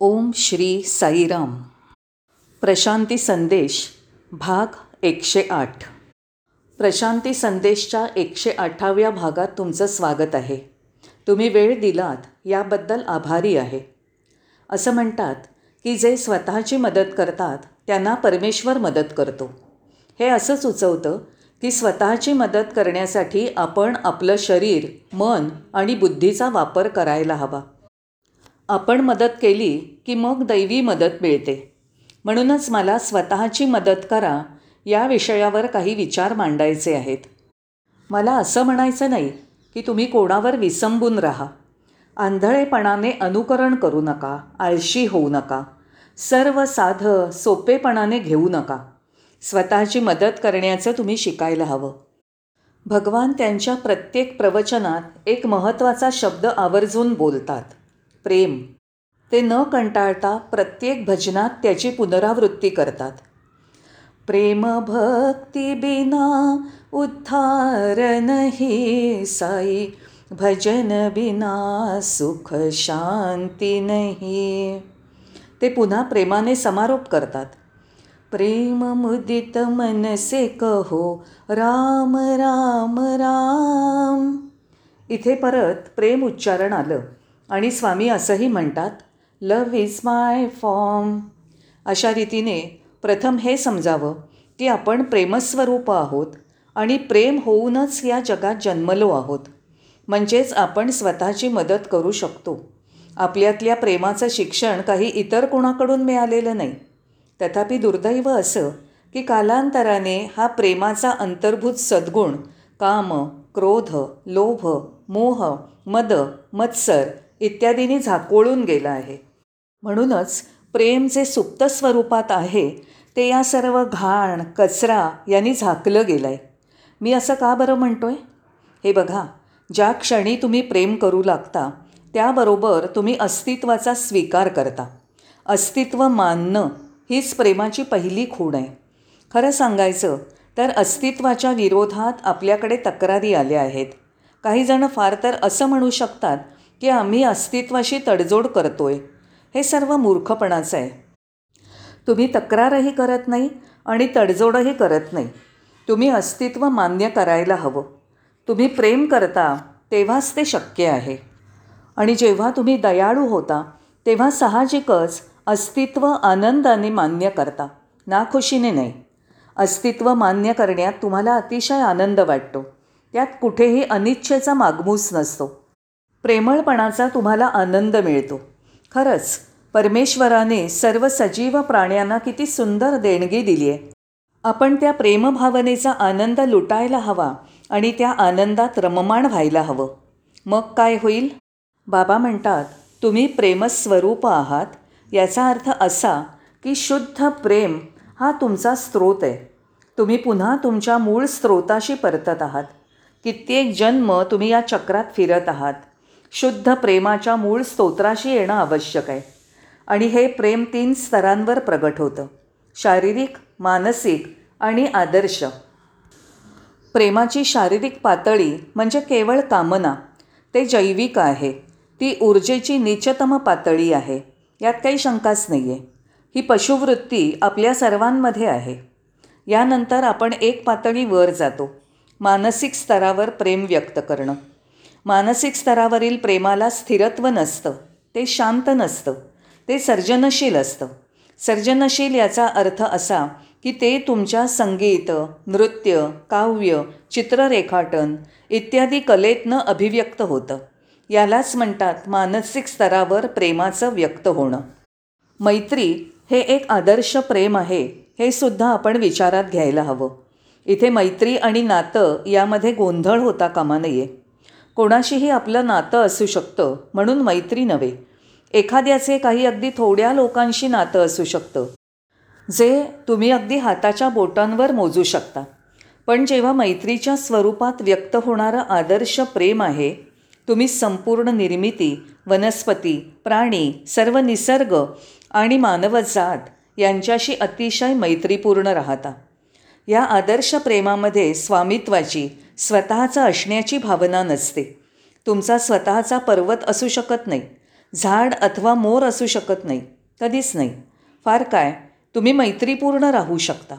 ओम श्री साईराम. प्रशांती संदेश भाग एकशे आठ. प्रशांती संदेशच्या एकशे आठाव्या भागात तुमचं स्वागत आहे. तुम्ही वेळ दिलात याबद्दल आभारी आहे. असं म्हणतात की जे स्वतःची मदत करतात त्यांना परमेश्वर मदत करतो. हे असं सुचवतं की स्वतःची मदत करण्यासाठी आपण आपलं शरीर मन आणि बुद्धीचा वापर करायला हवा. आपण मदत केली की मग दैवी मदत मिळते. म्हणूनच मला स्वतःची मदत करा या विषयावर काही विचार मांडायचे आहेत. मला असं म्हणायचं नाही की तुम्ही कोणावर विसंबून राहा. आंधळेपणाने अनुकरण करू नका आळशी होऊ नका. सर्व साधं सोपेपणाने घेऊ नका. स्वतःची मदत करण्याचं तुम्ही शिकायला हवं. भगवान त्यांच्या प्रत्येक प्रवचनात एक महत्त्वाचा शब्द आवर्जून बोलतात. प्रेम. ते न कंटाळता प्रत्येक भजनात त्याची पुनरावृत्ती करतात. प्रेम भक्ती बिना उद्धार नाही साई. भजन बिना सुख शांती नाही. ते पुन्हा प्रेमाने समारोप करतात. प्रेम मुदित मनसे कहो राम राम राम. इथे परत प्रेम उच्चारण आलं. आणि स्वामी असंही म्हणतात लव इज माय फॉर्म अशा रीतीने प्रथम हे समजावं की आपण प्रेमस्वरूप आहोत आणि प्रेम होऊनच या जगात जन्मलो आहोत. म्हणजेच आपण स्वतःची मदत करू शकतो. आपल्यातल्या प्रेमाचं शिक्षण काही इतर कोणाकडून मिळालेलं नाही. तथापि दुर्दैव असं की कालांतराने हा प्रेमाचा अंतर्भूत सद्गुण काम क्रोध लोभ मोह मद मत्सर इत्यादींनी झाकोळून गेलं आहे. म्हणूनच प्रेम जे सुप्त स्वरूपात आहे ते या सर्व घाण कचरा यांनी झाकलं गेलं आहे मी असं का बरं म्हणतो आहे हे बघा ज्या क्षणी तुम्ही प्रेम करू लागता त्याबरोबर तुम्ही अस्तित्वाचा स्वीकार करता. अस्तित्व मानणं हीच प्रेमाची पहिली खूण आहे. खरं सांगायचं तर अस्तित्वाच्या विरोधात आपल्याकडे तक्रारी आल्या आहेत. काहीजणं फार तर असं म्हणू शकतात की आम्ही अस्तित्वाशी तडजोड करतो आहे हे सर्व मूर्खपणाचं आहे. तुम्ही तक्रारही करत नाही आणि तडजोडही करत नाही. तुम्ही अस्तित्व मान्य करायला हवं. तुम्ही प्रेम करता तेव्हाच ते शक्य आहे. आणि जेव्हा तुम्ही दयाळू होता तेव्हा साहजिकच अस्तित्व आनंदाने मान्य करता. नाखुशीने नाही. अस्तित्व मान्य करण्यात तुम्हाला अतिशय आनंद वाटतो. त्यात कुठेही अनिच्छेचा मागमूस नसतो. प्रेमळपणाचा तुम्हाला आनंद मिळतो. खरंच परमेश्वराने सर्व सजीव प्राण्यांना किती सुंदर देणगी दिली आहे. आपण त्या प्रेमभावनेचा आनंद लुटायला हवा आणि त्या आनंदात रममाण व्हायला हवं. मग काय होईल? बाबा म्हणतात तुम्ही प्रेमस्वरूप आहात. याचा अर्थ असा की शुद्ध प्रेम हा तुमचा स्रोत आहे. तुम्ही पुन्हा तुमच्या मूळ स्रोताशी परतत आहात. कित्येक जन्म तुम्ही या चक्रात फिरत आहात. शुद्ध प्रेमाच्या मूळ स्तोत्राशी येणं आवश्यक आहे. आणि हे प्रेम तीन स्तरांवर प्रगट होतं. शारीरिक मानसिक आणि आदर्श. प्रेमाची शारीरिक पातळी म्हणजे केवळ कामना. ते जैविक आहे. ती ऊर्जेची निचतम पातळी आहे. यात काही शंकाच नाही आहे ही पशुवृत्ती आपल्या सर्वांमध्ये आहे. यानंतर आपण एक पातळी वर जातो. मानसिक स्तरावर प्रेम व्यक्त करणं. मानसिक स्तरावरील प्रेमाला स्थिरत्व नसतं ते शांत नसतं ते सर्जनशील असतं. सर्जनशील याचा अर्थ असा की ते तुमच्या संगीत नृत्य काव्य चित्ररेखाटन इत्यादी कलेतनं अभिव्यक्त होतं. यालाच म्हणतात मानसिक स्तरावर प्रेमाचं व्यक्त होणं. मैत्री हे एक आदर्श प्रेम आहे हे सुद्धा आपण विचारात घ्यायला हवं. इथे मैत्री आणि नातं यामध्ये गोंधळ होता कामा नये. कोणाशीही आपलं नातं असू शकतं म्हणून मैत्री नव्हे. एखाद्याचे काही अगदी थोड्या लोकांशी नातं असू शकतं. जे तुम्ही अगदी हाताच्या बोटांवर मोजू शकता. पण जेव्हा मैत्रीच्या स्वरूपात व्यक्त होणारं आदर्श प्रेम आहे तुम्ही संपूर्ण निर्मिती वनस्पती प्राणी सर्व निसर्ग आणि मानवजात यांच्याशी अतिशय मैत्रीपूर्ण राहता. या आदर्श प्रेमामध्ये स्वामित्वाची स्वतःचा असण्याची भावना नसते. तुमचा स्वतःचा पर्वत असू शकत नाही. झाड अथवा मोर असू शकत नाही. कधीच नाही. फार काय? तुम्ही मैत्रीपूर्ण राहू शकता.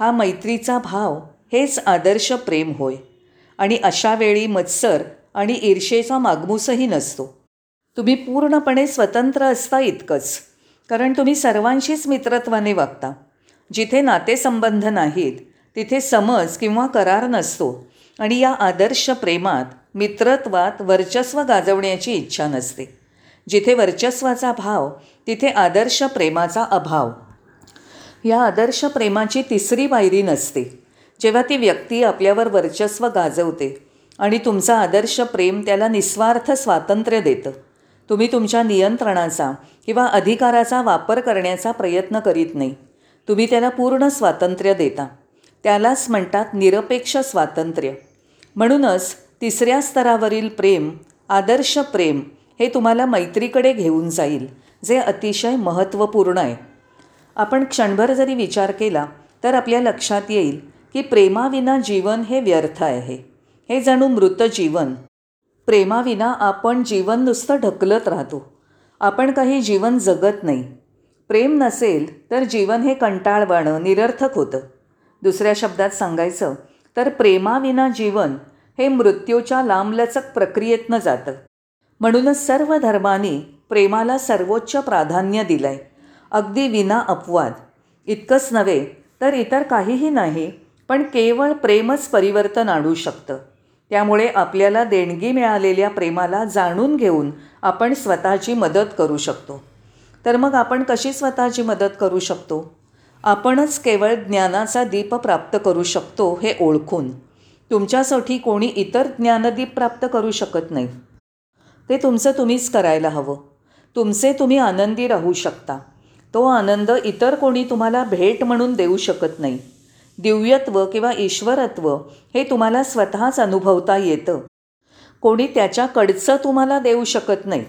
हा मैत्रीचा भाव हेच आदर्श प्रेम होय. आणि अशा वेळी मत्सर आणि ईर्षेचा मागमूसही नसतो. तुम्ही पूर्णपणे स्वतंत्र असता इतकंच. कारण तुम्ही सर्वांशीच मित्रत्वाने वागता. जिथे नातेसंबंध नाहीत तिथे समज किंवा करार नसतो. आणि या आदर्श प्रेमात मित्रत्वात वर्चस्व गाजवण्याची इच्छा नसते. जिथे वर्चस्वाचा भाव तिथे आदर्श प्रेमाचा अभाव. या आदर्श प्रेमाची तिसरी पायरी नसते. जेव्हा ती व्यक्ती आपल्यावर वर्चस्व गाजवते आणि तुमचा आदर्श प्रेम त्याला निस्वार्थ स्वातंत्र्य देतं. तुम्ही तुमच्या नियंत्रणाचा किंवा अधिकाराचा वापर करण्याचा प्रयत्न करीत नाही. तुम्ही त्याला पूर्ण स्वातंत्र्य देता. त्यालाच म्हणतात निरपेक्ष स्वातंत्र्य. म्हणूनच तिसऱ्या स्तरावरील प्रेम आदर्श प्रेम हे तुम्हाला मैत्रीकडे घेऊन जाईल जे अतिशय महत्त्वपूर्ण आहे. आपण क्षणभर जरी विचार केला तर आपल्या लक्षात येईल की प्रेमाविना जीवन हे व्यर्थ आहे. हे जणू मृत जीवन. प्रेमाविना आपण जीवन नुसतं ढकलत राहतो. आपण काही जीवन जगत नाही. प्रेम नसेल तर जीवन हे कंटाळवाणं निरर्थक होतं. दुसऱ्या शब्दात सांगायचं तर प्रेमाविना जीवन हे मृत्यूच्या लांबलचक प्रक्रियेतनं जातं. म्हणूनच सर्व धर्मांनी प्रेमाला सर्वोच्च प्राधान्य दिलं आहे अगदी विना अपवाद. इतकंच नव्हे तर इतर काहीही नाही पण केवळ प्रेमच परिवर्तन आणू शकतं. त्यामुळे आपल्याला देणगी मिळालेल्या प्रेमाला जाणून घेऊन आपण स्वतःची मदत करू शकतो. तर मग आपण कशी स्वतःची मदत करू शकतो? आपणच केवळ ज्ञानाचा दीप प्राप्त करू शकतो हे ओळखून. तुमच्यासाठी कोणी इतर ज्ञानदीप प्राप्त करू शकत नाही. ते तुमचं तुम्हीच करायला हवं. तुमचे तुम्ही आनंदी राहू शकता. तो आनंद इतर कोणी तुम्हाला भेट म्हणून देऊ शकत नाही. दिव्यत्व किंवा ईश्वरत्व हे तुम्हाला स्वतःच अनुभवता येतं. कोणी त्याच्याकडचं तुम्हाला देऊ शकत नाही.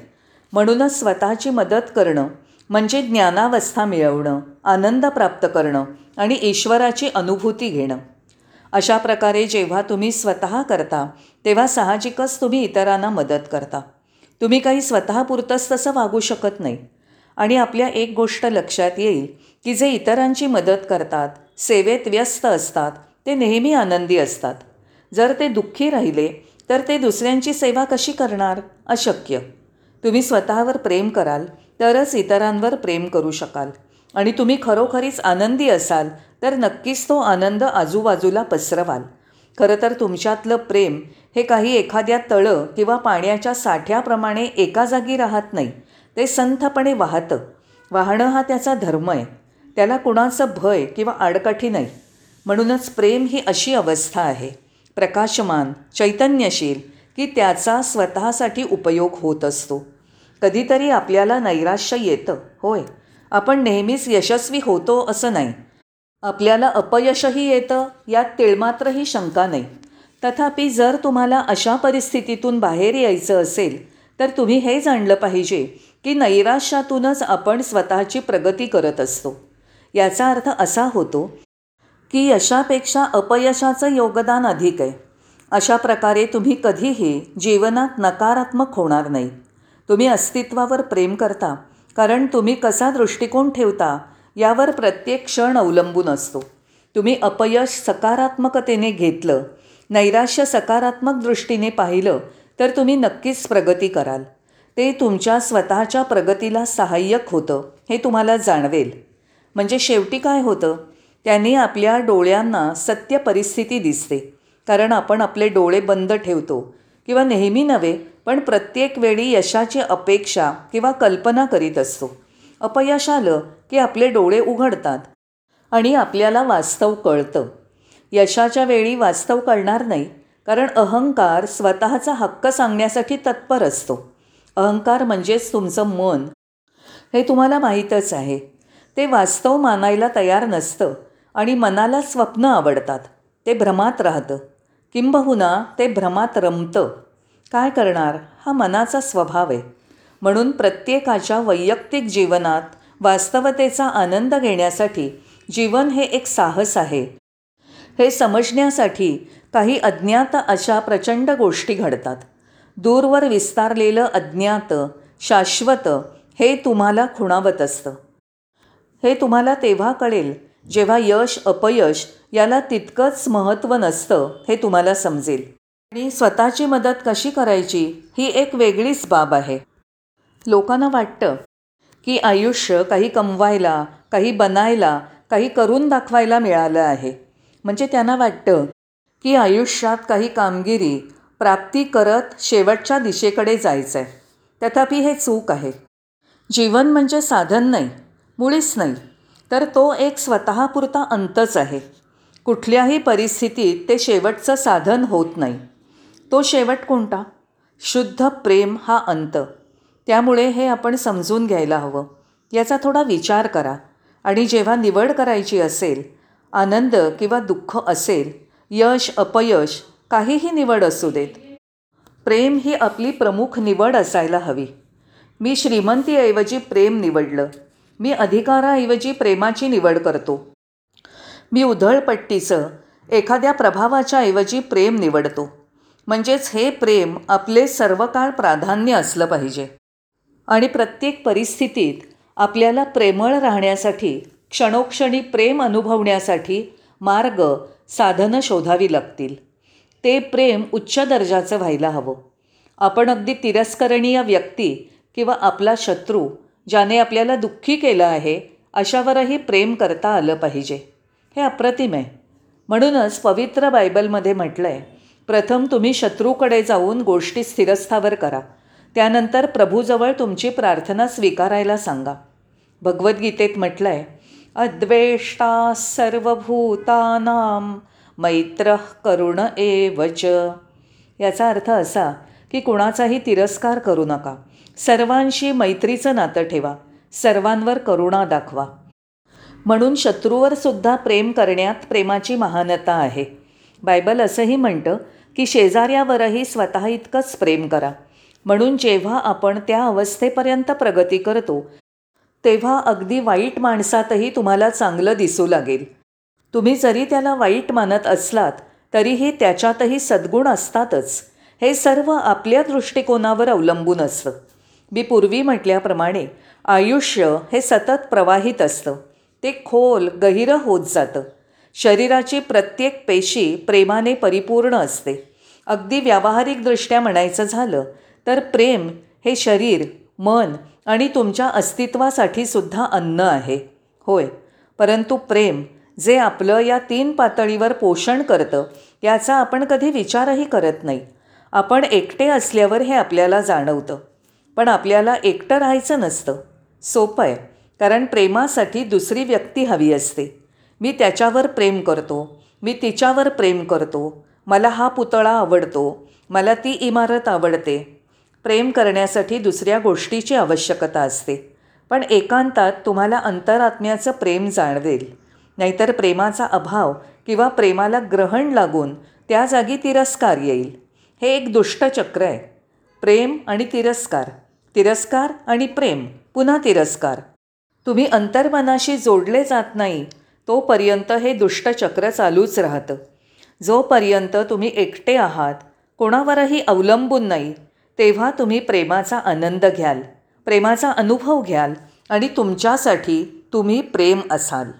म्हणूनच स्वतःची मदत करणं म्हणजे ज्ञानावस्था मिळवणं आनंद प्राप्त करणं आणि ईश्वराची अनुभूती घेणं. अशा प्रकारे जेव्हा तुम्ही स्वतः करता तेव्हा साहजिकच तुम्ही इतरांना मदत करता. तुम्ही काही स्वतःपुरतंच तसं वागू शकत नाही. आणि आपल्या एक गोष्ट लक्षात येईल की जे इतरांची मदत करतात सेवेत व्यस्त असतात ते नेहमी आनंदी असतात. जर ते दुःखी राहिले तर ते दुसऱ्यांची सेवा कशी करणार? अशक्य. तुम्ही स्वतःवर प्रेम कराल तरच इतरांवर प्रेम करू शकाल. आणि तुम्ही खरोखरीच आनंदी असाल तर नक्कीच तो आनंद आजूबाजूला पसरवाल. खरं तर तुमच्यातलं प्रेम हे काही एखाद्या तळं किंवा पाण्याच्या साठ्याप्रमाणे एका जागी राहत नाही ते संथपणे वाहतं. वाहणं हा त्याचा धर्म आहे. त्याला कुणाचं भय किंवा आडकाठी नाही. म्हणूनच प्रेम ही अशी अवस्था आहे प्रकाशमान चैतन्यशील की त्याचा स्वतःसाठी उपयोग होत असतो. कधीतरी आपल्याला नैराश्य येतं होय. आपण नेहमीच यशस्वी होतो असं नाही. आपल्याला अपयशही येतं यात तिळमात्रही शंका नाही. तथापि जर तुम्हाला अशा परिस्थितीतून बाहेर यायचं असेल तर तुम्ही हे जाणलं पाहिजे की नैराश्यातूनच आपण स्वतःची प्रगती करत असतो. याचा अर्थ असा होतो की यशापेक्षा अपयशाचं योगदान अधिक आहे. अशा प्रकारे तुम्ही कधीही जीवनात नकारात्मक होणार नाही. तुम्ही अस्तित्वावर प्रेम करता कारण तुम्ही कसा दृष्टिकोन ठेवता यावर प्रत्येक क्षण अवलंबून असतो. तुम्ही अपयश सकारात्मकतेने घेतलं नैराश्य सकारात्मक दृष्टीने पाहिलं तर तुम्ही नक्कीच प्रगती कराल. ते तुमच्या स्वतःच्या प्रगतीला सहाय्यक होतं हे तुम्हाला जाणवेल. म्हणजे शेवटी काय होतं? त्यांनी आपल्या डोळ्यांना सत्य परिस्थिती दिसते कारण आपण आपले डोळे बंद ठेवतो किंवा नेहमी नव्हे पण प्रत्येक वेळी यशाची अपेक्षा किंवा कल्पना करीत असतो. अपयश आलं की आपले डोळे उघडतात आणि आपल्याला वास्तव कळतं. यशाच्या वेळी वास्तव कळणार नाही कारण अहंकार स्वतःचा हक्क सांगण्यासाठी तत्पर असतो. अहंकार म्हणजेच तुमचं मन. हे तुम्हाला माहीतच आहे. ते वास्तव मानायला तयार नसतं आणि मनाला स्वप्न आवडतात. ते भ्रमात राहतं. किंबहुना ते भ्रमात रमतं. काय करणार? हा मनाचा स्वभाव आहे. म्हणून प्रत्येकाच्या वैयक्तिक जीवनात वास्तवतेचा आनंद घेण्यासाठी जीवन हे एक साहस आहे. हे समजण्यासाठी काही अज्ञात अशा प्रचंड गोष्टी घडतात. दूरवर विस्तारलेलं अज्ञात शाश्वत हे तुम्हाला खुणावत असतं. हे तुम्हाला तेव्हा कळेल जेव्हा यश अपयश याला तितकंच महत्त्व नसतं हे तुम्हाला समजेल. आणि स्वतःची मदत कशी करायची ही एक वेगळीच बाब आहे. लोकांना वाटतं की आयुष्य काही कमवायला काही बनायला काही करून दाखवायला मिळालं आहे. म्हणजे त्यांना वाटतं की आयुष्यात काही कामगिरी प्राप्ती करत शेवटच्या दिशेकडे जायचं आहे तथापि हे चूक आहे. जीवन म्हणजे साधन नाही मुळीच नाही. तर तो एक स्वतःपुरता अंतच आहे. कुठल्याही परिस्थितीत ते शेवटचं साधन होत नाही. तो शेवट कोणता? शुद्ध प्रेम हा अंत. त्यामुळे हे आपण समजून घ्यायला हवं. याचा थोडा विचार करा. आणि जेव्हा निवड करायची असेल आनंद किंवा दुःख असेल यश अपयश काहीही निवड असू देत. प्रेम ही आपली प्रमुख निवड असायला हवी. मी श्रीमंतीऐवजी प्रेम निवडलं. मी अधिकाराऐवजी प्रेमाची निवड करतो. मी उधळपट्टीचं एखाद्या प्रभावाच्या ऐवजी प्रेम निवडतो. म्हणजेच हे प्रेम आपले सर्व काळ प्राधान्य असलं पाहिजे. आणि प्रत्येक परिस्थितीत आपल्याला प्रेमळ राहण्यासाठी क्षणोक्षणी प्रेम अनुभवण्यासाठी मार्ग साधनं शोधावी लागतील. ते प्रेम उच्च दर्जाचं व्हायला हवं. आपण अगदी तिरस्करणीय व्यक्ती किंवा आपला शत्रू ज्याने आपल्याला दुःखी केलं आहे अशावरही प्रेम करता आलं पाहिजे. हे अप्रतिम आहे. म्हणूनच पवित्र बायबलमध्ये म्हटलं आहे प्रथम तुम्ही शत्रूकडे जाऊन गोष्टी स्थिरस्थावर करा. त्यानंतर प्रभूजवळ तुमची प्रार्थना स्वीकारायला सांगा. भगवद्गीतेत म्हटलं आहे अद्वेष्टा सर्वभूतानाम मैत्र करुण एवच याचा अर्थ असा की कुणाचाही तिरस्कार करू नका. सर्वांशी मैत्रीचं नातं ठेवा. सर्वांवर करुणा दाखवा. म्हणून शत्रूवर सुद्धा प्रेम करण्यात प्रेमाची महानता आहे. बायबल असंही म्हणतं की शेजाऱ्यावरही स्वतः इतकंच प्रेम करा. म्हणून जेव्हा आपण त्या अवस्थेपर्यंत प्रगती करतो तेव्हा अगदी वाईट माणसातही तुम्हाला चांगलं दिसू लागेल. तुम्ही जरी त्याला वाईट मानत असलात तरीही त्याच्यातही सद्गुण असतातच. हे सर्व आपल्या दृष्टिकोनावर अवलंबून असतं. मी पूर्वी म्हटल्याप्रमाणे आयुष्य हे सतत प्रवाहित असतं. ते खोल गहिरं होत जातं. शरीराची प्रत्येक पेशी प्रेमाने परिपूर्ण असते. अगदी व्यावहारिकदृष्ट्या म्हणायचं झालं तर प्रेम हे शरीर मन आणि तुमच्या अस्तित्वासाठी सुद्धा अन्न आहे. होय परंतु प्रेम जे आपलं या तीन पातळीवर पोषण करतं याचा आपण कधी विचारही करत नाही. आपण एकटे असल्यावर हे आपल्याला जाणवतं. पण आपल्याला एकटं राहायचं नसतं. सोपं आहे कारण प्रेमासाठी दुसरी व्यक्ती हवी असते. मी त्याच्यावर प्रेम करतो. मी तिच्यावर प्रेम करतो. मला हा पुतळा आवडतो. मला ती इमारत आवडते. प्रेम करण्यासाठी दुसऱ्या गोष्टीची आवश्यकता असते. पण एकांतात तुम्हाला अंतरात्म्याचं प्रेम जाणवेल. नाहीतर प्रेमाचा अभाव किंवा प्रेमाला ग्रहण लागून त्या जागी तिरस्कार येईल. हे एक दुष्टचक्र आहे. प्रेम आणि तिरस्कार. तिरस्कार आणि प्रेम. पुन्हा तिरस्कार. तुम्ही अंतर्मनाशी जोडले जात नाही. तोपर्यंत हे दुष्टचक्र चालूच राहतं. जोपर्यंत तुम्ही एकटे आहात कोणावरही अवलंबून नाही तेव्हा तुम्ही प्रेमाचा आनंद घ्याल प्रेमाचा अनुभव घ्याल आणि तुमच्यासाठी तुम्ही प्रेम असाल.